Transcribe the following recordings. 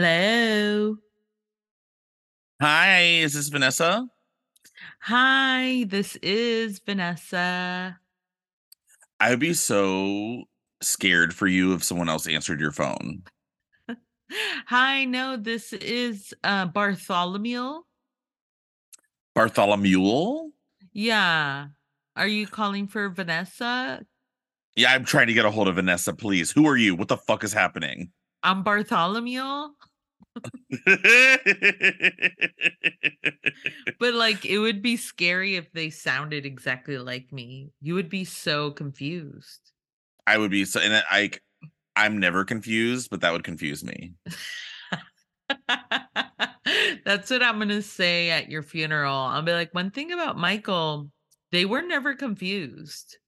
Hello. Hi, is this Vanessa? Hi, this is Vanessa. I would be so scared for you if someone else answered your phone. Hi, no, this is uh Bartholomew. Bartholomew? Yeah. Are you calling for Vanessa? Yeah, I'm trying to get a hold of Vanessa, please. Who are you? What the fuck is happening? I'm Bartholomew. But like it would be scary if they sounded exactly like me. You would be so confused. I would be so, and I, I'm never confused, but that would confuse me. That's what I'm gonna say at your funeral. I'll be like, one thing about Michael, they were never confused.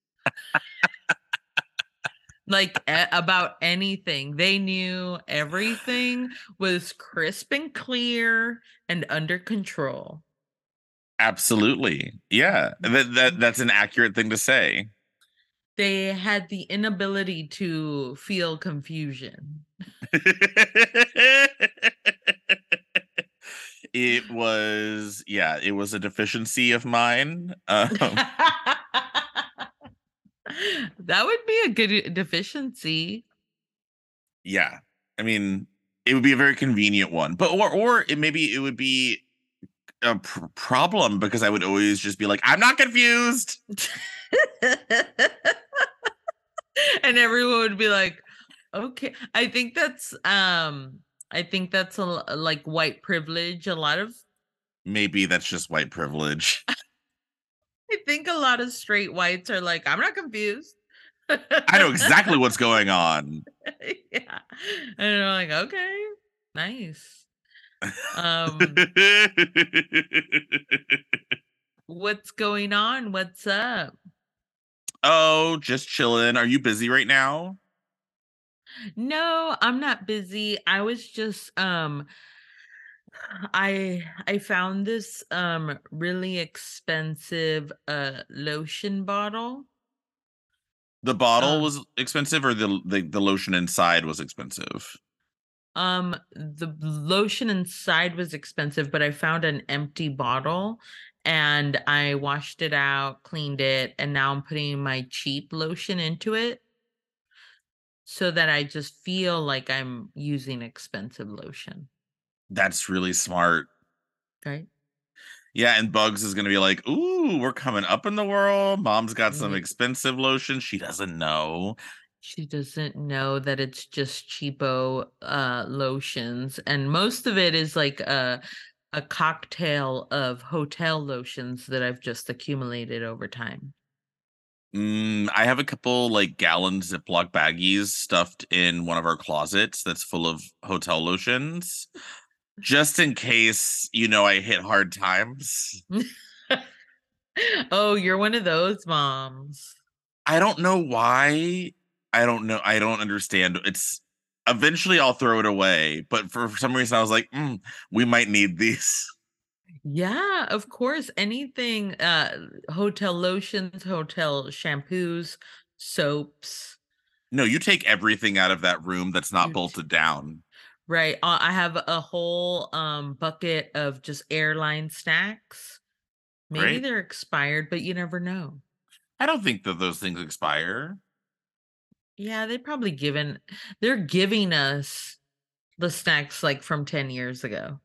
Like a- about anything. They knew everything was crisp and clear and under control. Absolutely. Yeah. That, that that's an accurate thing to say. They had the inability to feel confusion. it was yeah, it was a deficiency of mine. Um, that would be a good deficiency. yeah. I mean, it would be a very convenient one. But or or it maybe it would be a pr- problem because I would always just be like, I'm not confused. and everyone would be like, okay. I think that's um I think that's a, like white privilege. A lot of Maybe that's just white privilege. I think a lot of straight whites are like, I'm not confused. I know exactly what's going on. yeah. And they're like, okay, nice. Um, what's going on? What's up? oh, just chilling. Are you busy right now? No, I'm not busy. I was just um I I found this um really expensive uh lotion bottle. The bottle Um, was expensive, or the, the the lotion inside was expensive. Um, the lotion inside was expensive, but I found an empty bottle and I washed it out, cleaned it, and now I'm putting my cheap lotion into it so that I just feel like I'm using expensive lotion. That's really smart. Right? Yeah, and Bugs is gonna be like, "Ooh, we're coming up in the world. Mom's got some expensive lotion. She doesn't know." She doesn't know that it's just cheapo uh lotions and most of it is like a a cocktail of hotel lotions that I've just accumulated over time. Mm, I have a couple like gallon Ziploc baggies stuffed in one of our closets that's full of hotel lotions, just in case you know I hit hard times. oh, you're one of those moms. I don't know why. I don't know. I don't understand. It's eventually I'll throw it away, but for some reason I was like, mm, we might need these. Yeah, of course. Anything uh hotel lotions, hotel shampoos, soaps. No, you take everything out of that room that's not bolted down. Right. Uh, I have a whole um bucket of just airline snacks. Maybe Great. they're expired, but you never know. I don't think that those things expire. Yeah, they probably given they're giving us the snacks like from 10 years ago.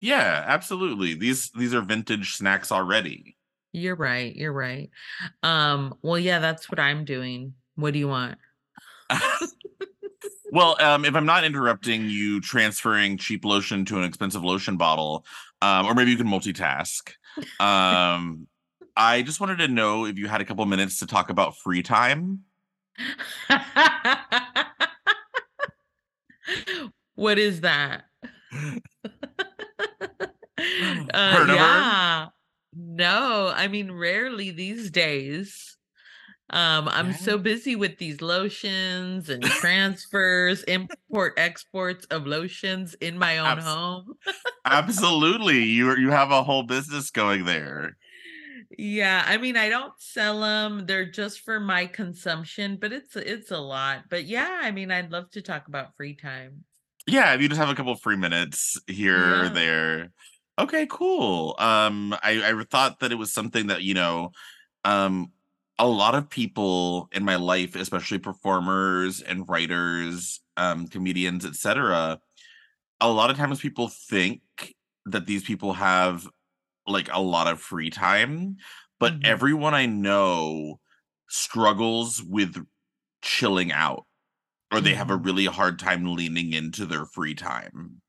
Yeah, absolutely. These these are vintage snacks already. You're right. You're right. Um, well, yeah, that's what I'm doing. What do you want? well, um, if I'm not interrupting you transferring cheap lotion to an expensive lotion bottle, um, or maybe you can multitask. Um, I just wanted to know if you had a couple minutes to talk about free time. what is that? uh, Heard of her? yeah. No, I mean rarely these days. Um, I'm so busy with these lotions and transfers, import exports of lotions in my own Abs- home. Absolutely, you you have a whole business going there. Yeah, I mean, I don't sell them. They're just for my consumption, but it's it's a lot. But yeah, I mean, I'd love to talk about free time. Yeah, if you just have a couple free minutes here or there. Okay, cool. Um, I, I thought that it was something that, you know, um, a lot of people in my life, especially performers and writers, um, comedians, etc., a lot of times people think that these people have like a lot of free time, but Mhm. everyone I know struggles with chilling out or they have a Mhm. really hard time leaning into their free time.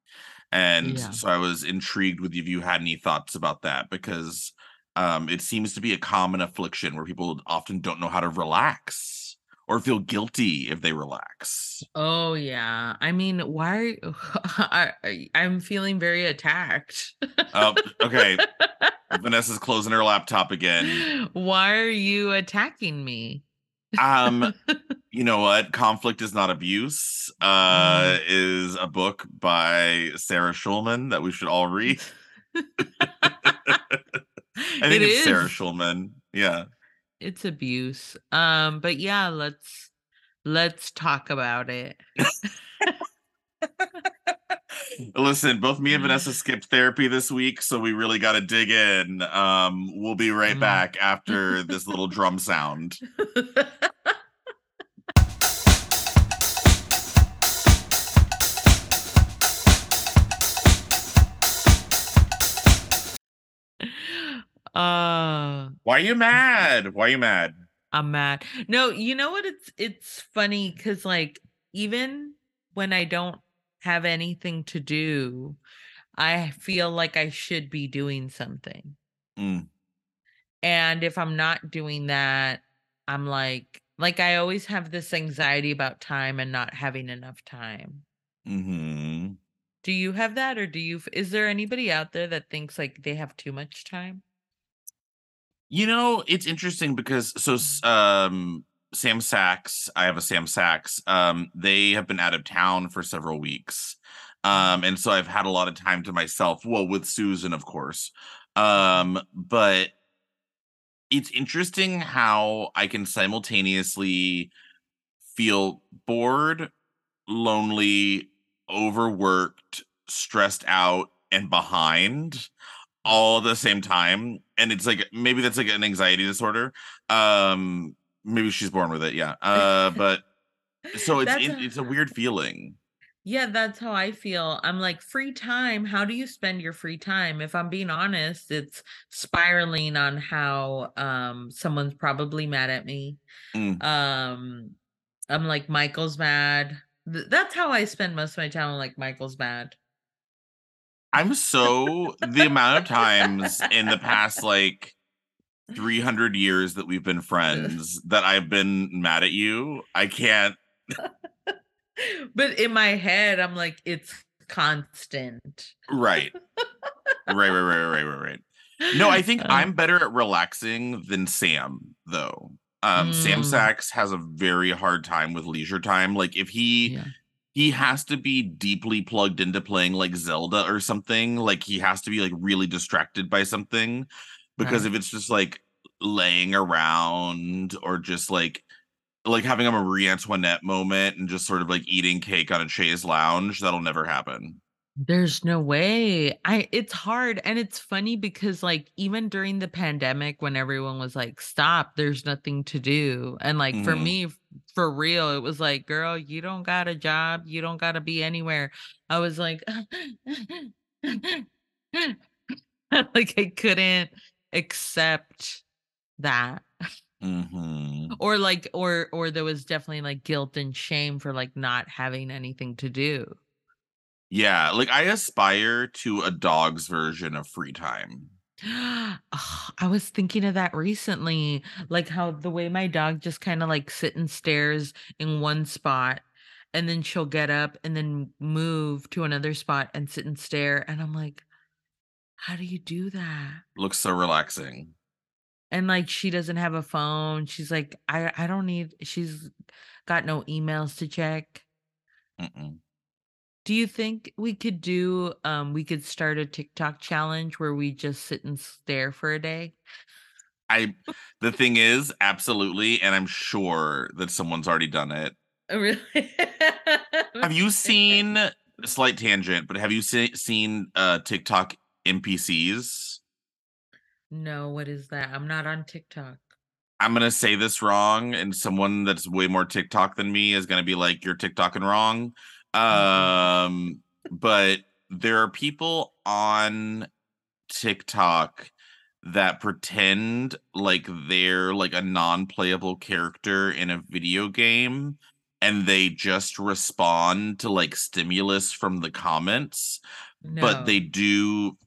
And Yeah. so I was intrigued with if you had any thoughts about that because um, it seems to be a common affliction where people often don't know how to relax or feel guilty if they relax. Oh yeah. I mean, why I, I- I'm feeling very attacked. Oh, okay. Vanessa's closing her laptop again. Why are you attacking me? Um, you know what? Conflict is not abuse. Uh, is a book by Sarah Schulman that we should all read. I think It it's Sarah is. Schulman. Yeah. It's abuse. Um, but yeah, let's let's talk about it. Listen, both me and Vanessa skipped therapy this week, so we really got to dig in. Um, we'll be right Mm. back after this little drum sound. Why are you mad? Why are you mad? I'm mad. No, you know what? It's it's funny because like even when I don't have anything to do, I feel like I should be doing something. Mm, And if I'm not doing that, I'm like like I always have this anxiety about time and not having enough time. hmm Do you have that or do you is there anybody out there that thinks like they have too much time? You know, it's interesting because so um Sam Sachs, I have a Sam Sachs. Um, they have been out of town for several weeks. Um, and so I've had a lot of time to myself. Well, with Susan, of course. Um, but it's interesting how I can simultaneously feel bored, lonely, overworked, stressed out, and behind all at the same time. And it's like maybe that's like an anxiety disorder. Um, maybe she's born with it, yeah. Uh, but so it's it, it's a weird feeling. Yeah, that's how I feel. I'm like, free time. How do you spend your free time? If I'm being honest, it's spiraling on how um someone's probably mad at me. Mm. Um I'm like Michael's mad. Th- That's how I spend most of my time. I'm like Michael's mad. I'm so the amount of times in the past like 300 years that we've been friends that I've been mad at you. I can't. but in my head, I'm like, it's constant. Right. right, right, right, right, right, right. No, I think I'm better at relaxing than Sam, though. Um, Sam Mm. Sachs has a very hard time with leisure time. Like if he yeah. He has to be deeply plugged into playing like Zelda or something. Like he has to be like really distracted by something. Because Right. if it's just like laying around or just like like having a Marie Antoinette moment and just sort of like eating cake on a chaise lounge, that'll never happen. There's no way. I it's hard and it's funny because like even during the pandemic when everyone was like stop, there's nothing to do. And like for Mhm. me for real, it was like, girl, you don't got a job, you don't got to be anywhere. I was like like I couldn't accept that. hmm Or like or or there was definitely like guilt and shame for like not having anything to do. Yeah, like I aspire to a dog's version of free time. Oh, I was thinking of that recently, like how the way my dog just kind of like sit and stares in one spot and then she'll get up and then move to another spot and sit and stare and I'm like, how do you do that? Looks so relaxing. And like she doesn't have a phone. She's like, I I don't need she's got no emails to check. Mm-mm. Do you think we could do um we could start a TikTok challenge where we just sit and stare for a day? I the thing is, absolutely, and I'm sure that someone's already done it. Oh, Really? Have you seen slight tangent, but have you se- seen uh TikTok NPCs? No, what is that? I'm not on TikTok. I'm gonna say this wrong, and someone that's way more TikTok than me is gonna be like, "You're TikToking wrong." Um, but there are people on TikTok that pretend like they're like a non-playable character in a video game and they just respond to like stimulus from the comments but they do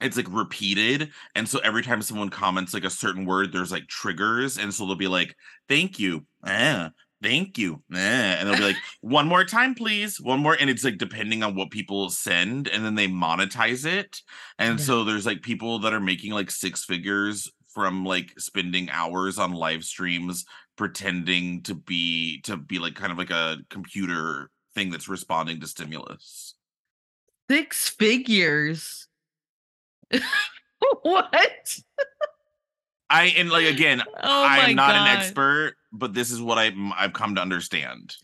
it's like repeated and so every time someone comments like a certain word there's like triggers and so they'll be like thank you. Eh, thank you eh, and they'll be like one more time please one more and it's like depending on what people send and then they monetize it and so there's like people that are making like six figures from like spending hours on live streams pretending to be to be like kind of like a computer thing that's responding to stimulus Six figures. what? I and like again, Oh I am not God. an expert, but this is what I I've come to understand.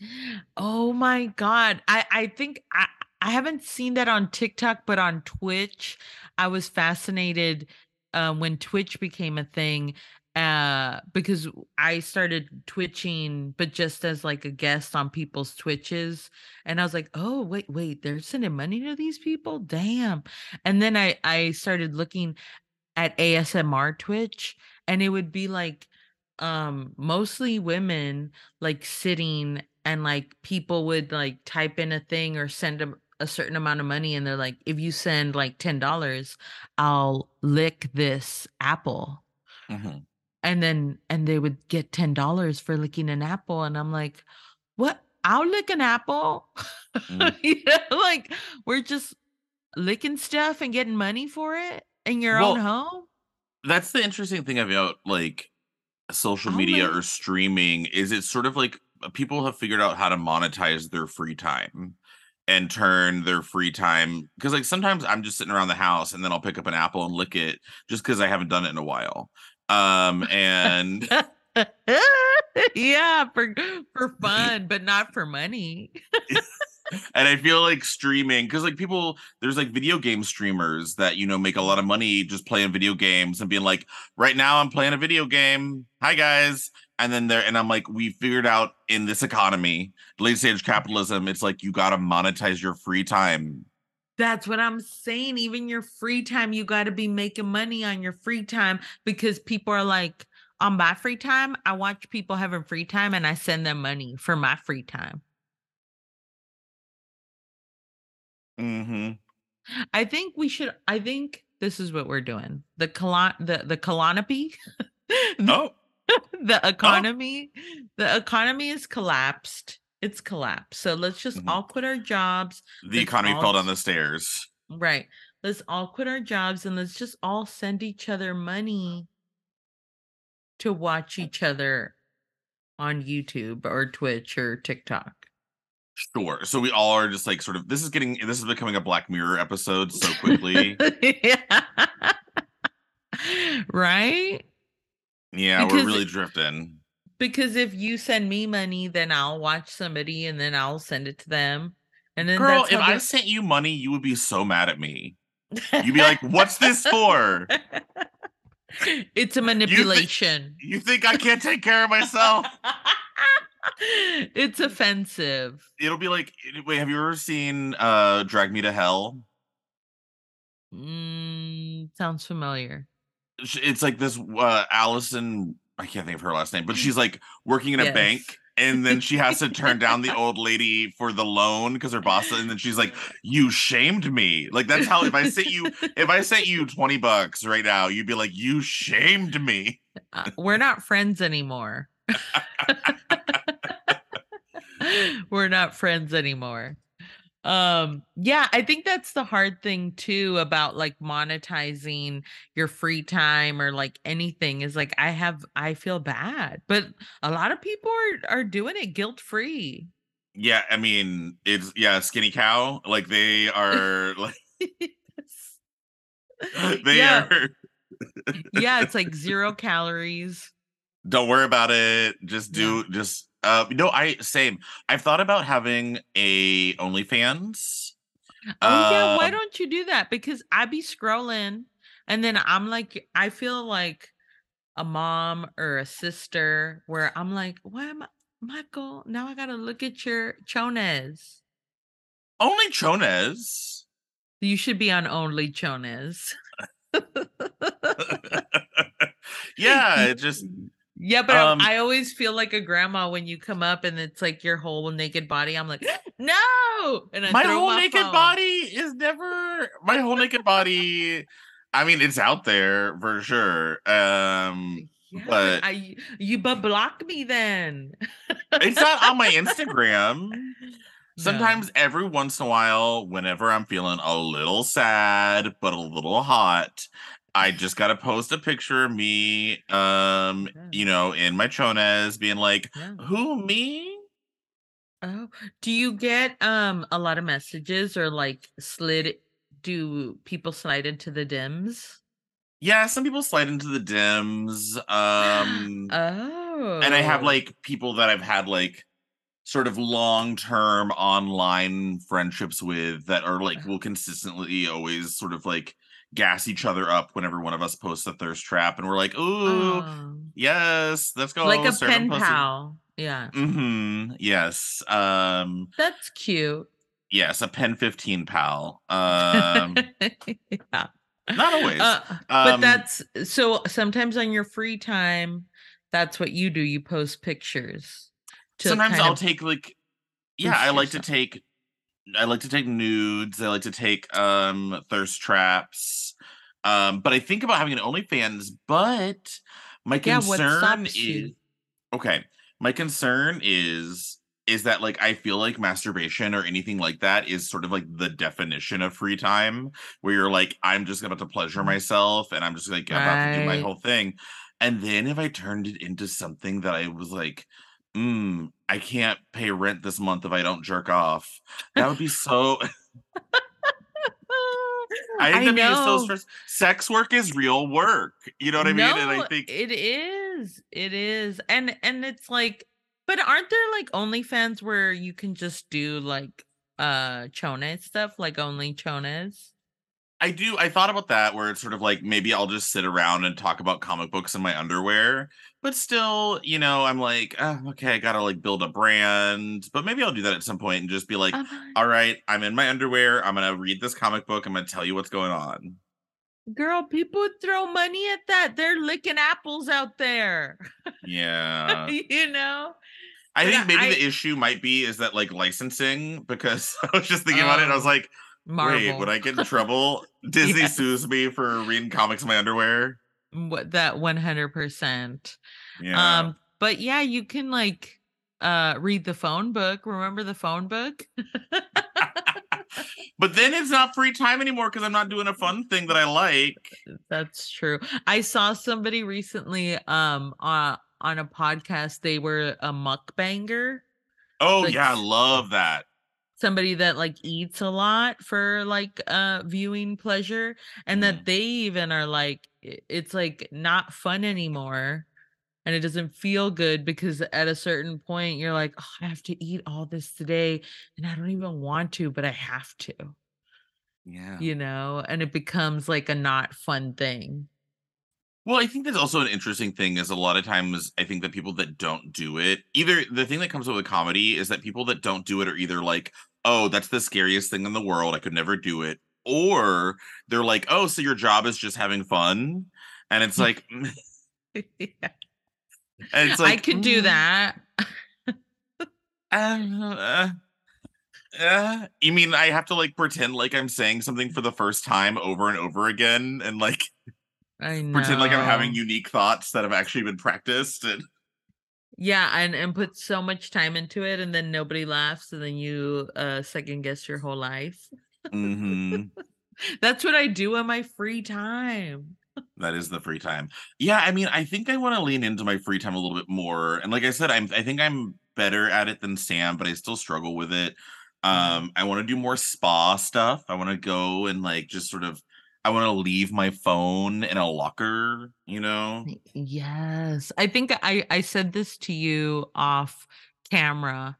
Oh my god. I I think I I haven't seen that on TikTok but on Twitch I was fascinated uh, when Twitch became a thing uh because I started twitching but just as like a guest on people's twitches and I was like, "Oh, wait, wait, they're sending money to these people? Damn." And then I I started looking at ASMR Twitch and it would be like um mostly women like sitting and like people would like type in a thing or send them a certain amount of money and they're like if you send like $10 I'll lick this apple Mhm. and then and they would get $10 for licking an apple and I'm like what I'll lick an apple Mm. you know like we're just licking stuff and getting money for it in your own home That's the interesting thing about like social I'll media or streaming is it sort of like uh, people have figured out how to monetize their free time and turn their free time because like sometimes I'm just sitting around the house and then I'll pick up an apple and lick it just because I haven't done it in a while. Um and yeah, for for fun, but not for money. and I feel like streaming because like people there's like video game streamers that you know make a lot of money just playing video games and being like right now I'm playing a video game hi guys and then there and I'm like we figured out in this economy late stage capitalism it's like you got to monetize your free time That's what I'm saying. Even your free time, you got to be making money on your free time because people are like, on my free time, I watch people having free time and I send them money for my free time. Mm-hmm. I think we should. I think this is what we're doing. The colon, the the colonopy, oh the economy, the economy is collapsed. It's collapsed. So let's just Mhm. all quit our jobs. the Let's economy all fell down the stairs Right. Let's all quit our jobs and let's just all send each other money to watch each other on YouTube or Twitch or TikTok. Sure so we all are just like sort of this is getting this is becoming a black mirror episode so quickly yeah. right? yeah we're really drifting because if you send me money, then I'll watch somebody and then I'll send it to them. And then girl if I sent you money you would be so mad at me you'd be like what's this for it's a manipulation. You think I can't take care of myself? it's offensive. It'll be like, wait, have you ever seen uh Drag Me to Hell? Mm, sounds familiar. It's like this uh Alison, I can't think of her last name, but she's like working in a Yes. bank and then she has to turn down the old lady for the loan because her boss and then she's like, You shamed me. Like that's how if I sent you if I sent you 20 bucks right now, you'd be like, You shamed me. Uh, we're not friends anymore. we're not friends anymore. Um yeah, I think that's the hard thing too about like monetizing your free time or like anything is like I have I feel bad, but a lot of people are are doing it guilt free. Yeah, I mean, it's yeah, skinny cow. Like they are like they Yeah. are yeah, it's like zero calories. don't worry about it. Just Yeah. do just Uh, no, I same. I've thought about having a OnlyFans. Oh yeah, why Um, don't you do that? Because I be scrolling and then I'm like, I feel like a mom or a sister where I'm like, why am I Michael? Now I gotta look at your chones. only Chones. You should be on only chones. yeah, it just Yeah, but I- Um, I always feel like a grandma when you come up and it's like your whole naked body. I'm like, no, and I my whole my naked phone. body is never my whole naked body. I mean, it's out there for sure. Um, Yeah, but- I you but block me then. it's not on my Instagram. No. Sometimes every once in a while, whenever I'm feeling a little sad but a little hot, I just gotta post a picture of me, um, Yeah. you know, in my chones, being like, Yeah. "Who me?" Oh, do you get um a lot of messages or like slid? Do people slide into the dims? Yeah, some people slide into the dims, um, oh, and I have like people that I've had like sort of long-term online friendships with that are like will consistently always sort of like gas each other up whenever one of us posts a thirst trap, and we're like, "Ooh." Oh. Yes, let's go. like a pen pal. Yeah, Mm-hmm. Yes. Um that's cute. yes, a pen 15 pal. Um yeah. not always. Uh, but Um, that's so sometimes on your free time, that's what you do. You post pictures. to sometimes I'll of take like yeah, I like to take I like to take nudes. I like to take um thirst traps. Um but I think about having an OnlyFans, but my Yeah, concern is you? okay. My concern is is that like I feel like masturbation or anything like that is sort of like the definition of free time where you're like I'm just about to pleasure myself and I'm just like about to do my whole thing. And then if I turned it into something that I was like, mm, I can't pay rent this month if I don't jerk off. That would be so I think that'd be so stressful. Sex work is real work. You know what I mean? And I No, think it is. It is. And and it's like, but aren't there like OnlyFans where you can just do like uh chone stuff, like only chones? I do. I thought about that where it's sort of like maybe I'll just sit around and talk about comic books in my underwear, but still, you know, I'm like, oh, okay, I gotta like build a brand, but maybe I'll do that at some point and just be like, Uh, all right, I'm in my underwear. I'm gonna read this comic book. I'm gonna tell you what's going on. Girl, people would throw money at that. They're licking apples out there. Yeah. you know? I think maybe I- the issue might be is that like licensing because I was just thinking about it. I was Oh, like, Marvel. wait, would I get in trouble? Disney Yes. sues me for reading comics in my underwear. what that 100%. Yeah. Um, but yeah, you can like uh read the phone book. Remember the phone book? but then it's not free time anymore because I'm not doing a fun thing that I like. That's true. I saw somebody recently um uh, on a podcast they were a mukbanger, Oh Like yeah, I love that. Somebody that like eats a lot for like uh viewing pleasure and Mhm. that they even are like it's like not fun anymore and it doesn't feel good because at a certain point you're like oh, I have to eat all this today and I don't even want to but I have to. Yeah. you know, and it becomes like a not fun thing. Well, I think that's also an interesting thing is a lot of times I think that people that don't do it, either the thing that comes up with comedy is that people that don't do it are either like, oh, that's the scariest thing in the world. I could never do it. Or they're like, oh, so your job is just having fun. And it's like, mm, Yeah. and it's I like, could do mm, that. Uh, uh, uh, you mean I have to like pretend like I'm saying something for the first time over and over again and like I know. pretend like I'm having unique thoughts that have actually been practiced and Yeah, and and put so much time into it, and then nobody laughs, and then you uh second guess your whole life. Mhm. That's what I do in my free time. That is the free time. Yeah, I mean, I think I want to lean into my free time a little bit more. And like I said, I'm I think I'm better at it than Sam, but I still struggle with it. Mhm. Um, I want to do more spa stuff. I want to go and like just sort of I want to leave my phone in a locker, you know? Yes, I think I I said this to you off camera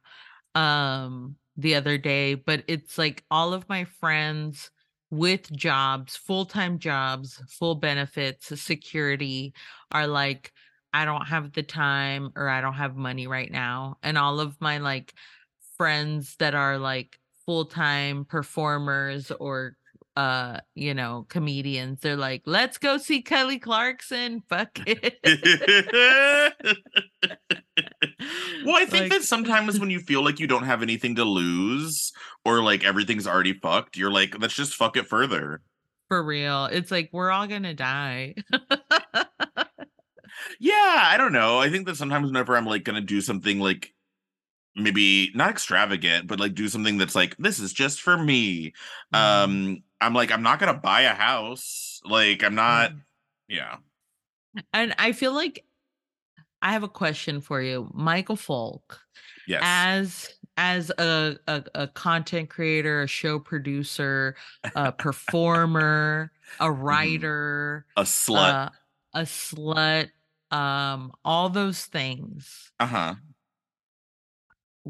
um the other day, but it's like all of my friends with jobs, full-time jobs, full benefits, security are like I don't have the time or I don't have money right now. And all of my like friends that are like full-time performers or uh you know comedians they're like let's go see kelly clarkson fuck it well, I think Like- that sometimes when you feel like you don't have anything to lose or like everything's already fucked, you're like, let's just fuck it further. for real it's like we're all gonna die Yeah, I don't know. I think that sometimes whenever I'm like gonna do something like maybe not extravagant, but like do something that's like, this is just for me. Mm-hmm. Um, I'm like, I'm not gonna buy a house. Like, I'm not, Mhm. yeah. and i feel like i have a question for you michael Falk. Yes. as as a, a a content creator a show producer a performer a writer a slut. uh, a slut um all those things Uh-huh.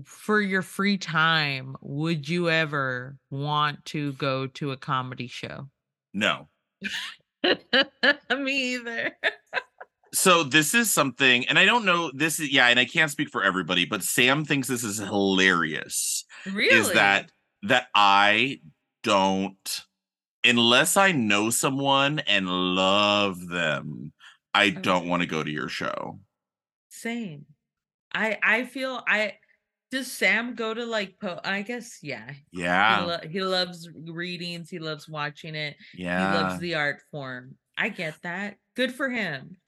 For your free time would you ever want to go to a comedy show No. me either So this is something, and I don't know. This is yeah, and I can't speak for everybody, but Sam thinks this is hilarious. really Is that that I don't, unless I know someone and love them, I Okay. don't want to go to your show. same i i feel i does sam go to like po i guess yeah he, Yeah, lo- he loves readings he loves watching it yeah. he loves the art form i get that good for him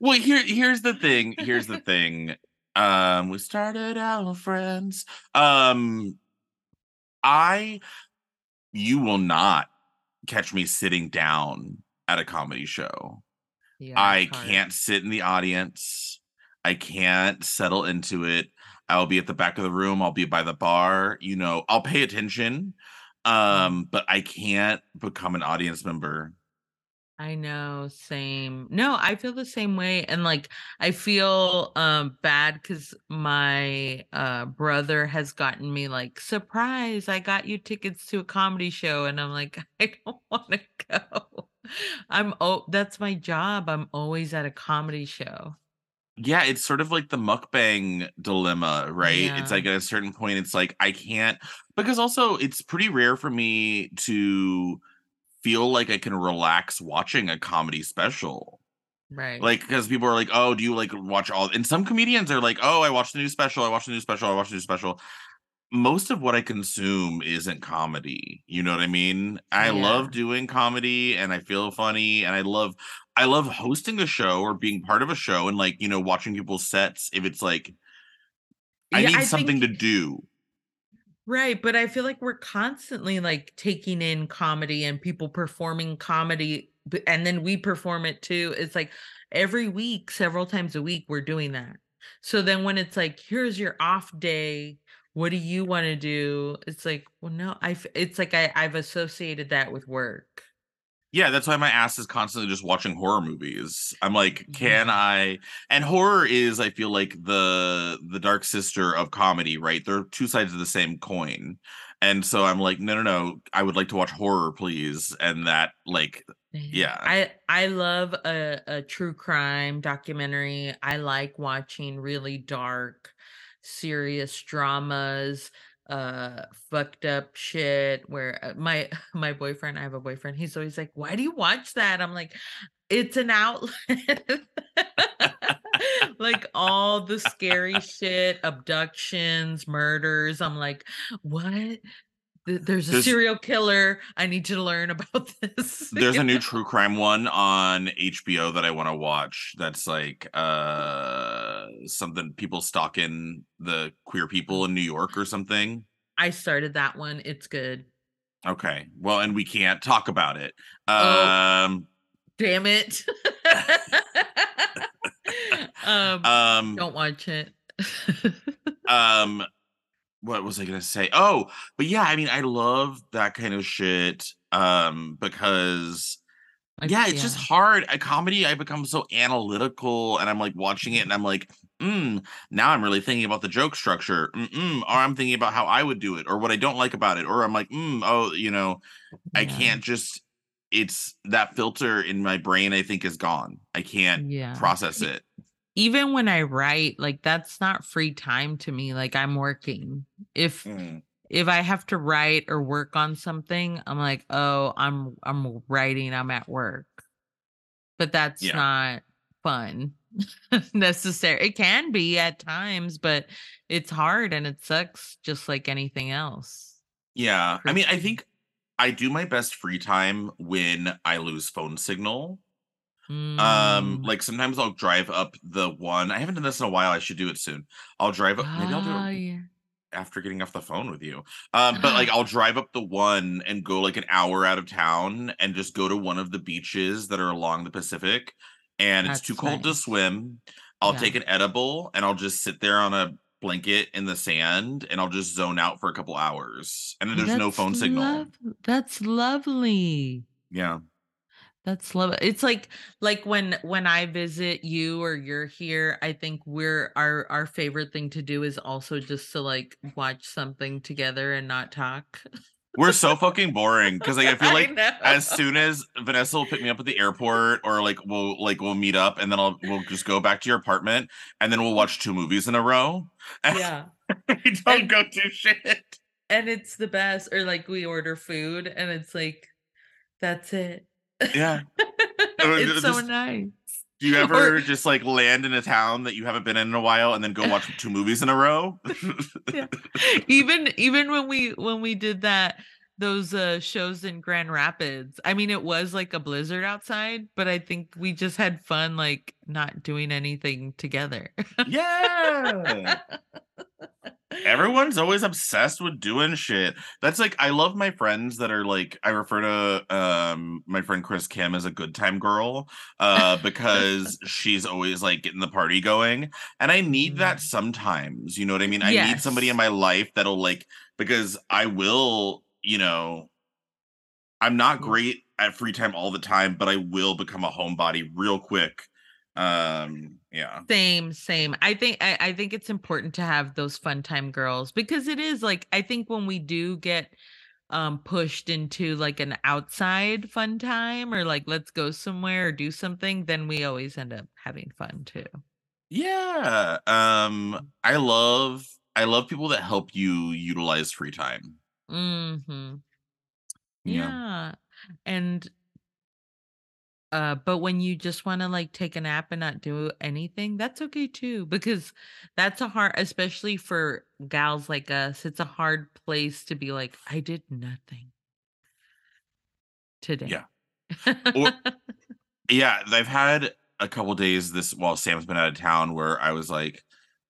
well, here here's the thing. Here's the thing. Um, we started out friends. Um, I, you will not catch me sitting down at a comedy show. yeah I hard. can't sit in the audience. I can't settle into it. I'll be at the back of the room. I'll be by the bar. You know, I'll pay attention. Um, but I can't become an audience member. I know, same. No, I feel the same way. And like I feel um bad because my uh brother has gotten me like, surprise, I got you tickets to a comedy show. And I'm like, I don't want to go. I'm oh that's my job. I'm always at a comedy show. Yeah, it's sort of like the mukbang dilemma, right? It's like at a certain point, it's like I can't because also it's pretty rare for me to feel like I can relax watching a comedy special. Right. Like, because people are like, oh, do you like watch all? And some comedians are like, oh, I watched the new special. I watched the new special. I watched the new special. Most of what I consume isn't comedy. You know what I mean? I Yeah. love doing comedy and I feel funny and I love, I love hosting a show or being part of a show and like, you know, watching people's sets. If it's like, I Yeah, need I something think- to do. Right, but I feel like we're constantly like taking in comedy and people performing comedy and then we perform it too. It's like every week, several times a week we're doing that. So then when it's like here's your off day, what do you want to do? It's like, well no, I it's like I I've associated that with work. Yeah, that's why my ass is constantly just watching horror movies. I'm like, mm-hmm. can Yeah. I? And horror is, I feel like the the dark sister of comedy, right? They're two sides of the same coin. And so I'm like, no, no, no. I would like to watch horror, please. And that, like, Yeah. I I love a, a true crime documentary. I like watching really dark, serious dramas, uh fucked up shit where uh, my my boyfriend, I have a boyfriend, he's always like, "Why do you watch that?" I'm like, "It's an outlet." like all the scary shit, abductions, murders. I'm like, "What?" Th- There's a There's- serial killer. I need to learn about this. there's a new true crime one on HBO that I want to watch. That's like uh something people stalking the queer people in New York or something. I started that one. It's good. Okay. Well, and we can't talk about it. Oh. Um Damn it. um, um don't watch it. um what was i gonna say oh but yeah i mean i love that kind of shit um because I- yeah it's just hard a comedy i become so analytical and i'm like watching it and i'm like mm, now I'm really thinking about the joke structure. Mm-mm, or I'm thinking about how I would do it or what I don't like about it. Or I'm like, mm, oh, you know, I can't just, it's that filter in my brain, I think, is gone. I can't Yeah. process it. Even when I write, like that's not free time to me. Like I'm working. If Mm. if I have to write or work on something, I'm like, oh, I'm I'm writing, I'm at work. But that's Yeah. not fun necessary. It can be at times, but it's hard and it sucks just like anything else. Yeah. I mean, I think I do my best free time when I lose phone signal. Um, Mm. like sometimes I'll drive up the one. I haven't done this in a while. I should do it soon. I'll drive up. Maybe I'll do Ah, it yeah. after getting off the phone with you. Um, but like I'll drive up the one and go like an hour out of town and just go to one of the beaches that are along the Pacific. And it's too That's cold to swim. I'll Yeah. take an edible and I'll just sit there on a blanket in the sand and I'll just zone out for a couple hours. And then there's no phone signal. That's lovely. Yeah. That's love. It's like like when when I visit you or you're here, I think we're our our favorite thing to do is also just to like watch something together and not talk. We're so fucking boring because like I feel like know. as soon as Vanessa will pick me up at the airport or like we'll like we'll meet up and then I'll we'll just go back to your apartment and then we'll watch two movies in a row. Yeah. we don't And- go do shit. And it's the best. Or like we order food and it's like that's it. Yeah. It's so nice. Do you ever Or- just like land in a town that you haven't been in in a while and then go watch two movies in a row? yeah. even even when we when we did that those uh shows in Grand Rapids. I mean it was like a blizzard outside, but I think we just had fun like not doing anything together. yeah. Everyone's always obsessed with doing shit. That's like I love my friends that are like I refer to um my friend Chris Kim as a good time girl uh because she's always like getting the party going and I need that Mm. sometimes. You know what I mean? I need somebody in my life that'll like because I will, you know, I'm not great at free time all the time, but I will become a homebody real quick. Um yeah. Same, same. I think I, I think it's important to have those fun time girls because it is like I think when we do get um pushed into like an outside fun time or like let's go somewhere or do something, then we always end up having fun too. Yeah. Um I love I love people that help you utilize free time. Mm-hmm. Yeah. Yeah. And uh but when you just want to like take a nap and not do anything, that's okay too because that's a hard especially for gals like us, it's a hard place to be like I did nothing today. Yeah. Or- Yeah, I've had a couple days this while Sam's been out of town where I was like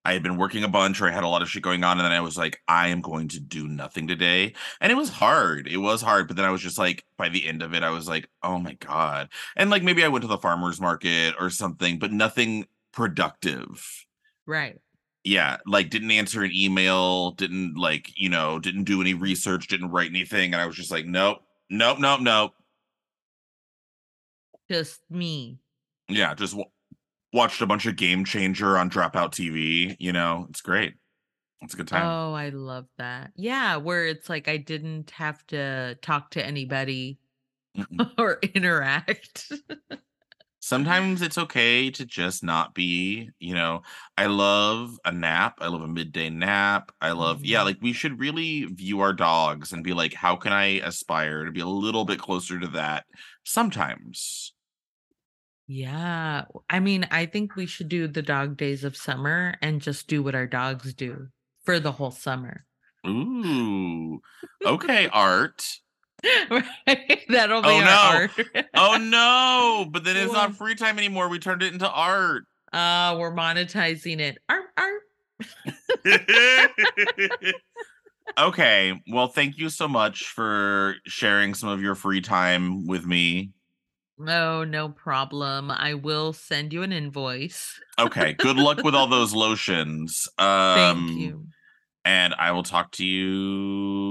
I had been working a bunch or I had a lot of shit going on and then I was like I am going to do nothing today. And it was hard. It was hard, but then I was just like by the end of it I was like, "Oh my god." And like maybe I went to the farmers market or something, but nothing productive. right. yeah like didn't answer an email didn't like you know didn't do any research didn't write anything and i was just like nope nope nope nope Just me. yeah just watched a bunch of game changer on dropout tv you know it's great it's a good time Oh, I love that. Yeah, where it's like I didn't have to talk to anybody Mm-mm. or interact. sometimes it's okay to just not be you know i love a nap i love a midday nap i love yeah Mhm. like we should really view our dogs and be like how can i aspire to be a little bit closer to that sometimes Yeah. I mean, I think we should do the dog days of summer and just do what our dogs do for the whole summer. Ooh. Okay, art. right? That'll be Oh, our no. art. Oh no, but then it's not free time anymore. We turned it into art. uh, we're monetizing it. Art, art. okay. Well, thank you so much for sharing some of your free time with me. Oh, no problem. I will send you an invoice. okay. Good luck with all those lotions. Um, Thank you. And I will talk to you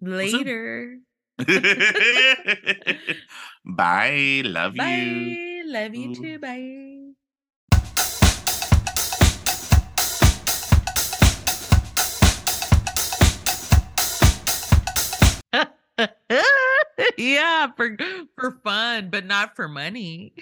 later. Bye. Love Bye. you. Love you too. Bye. yeah, for for fun, but not for money.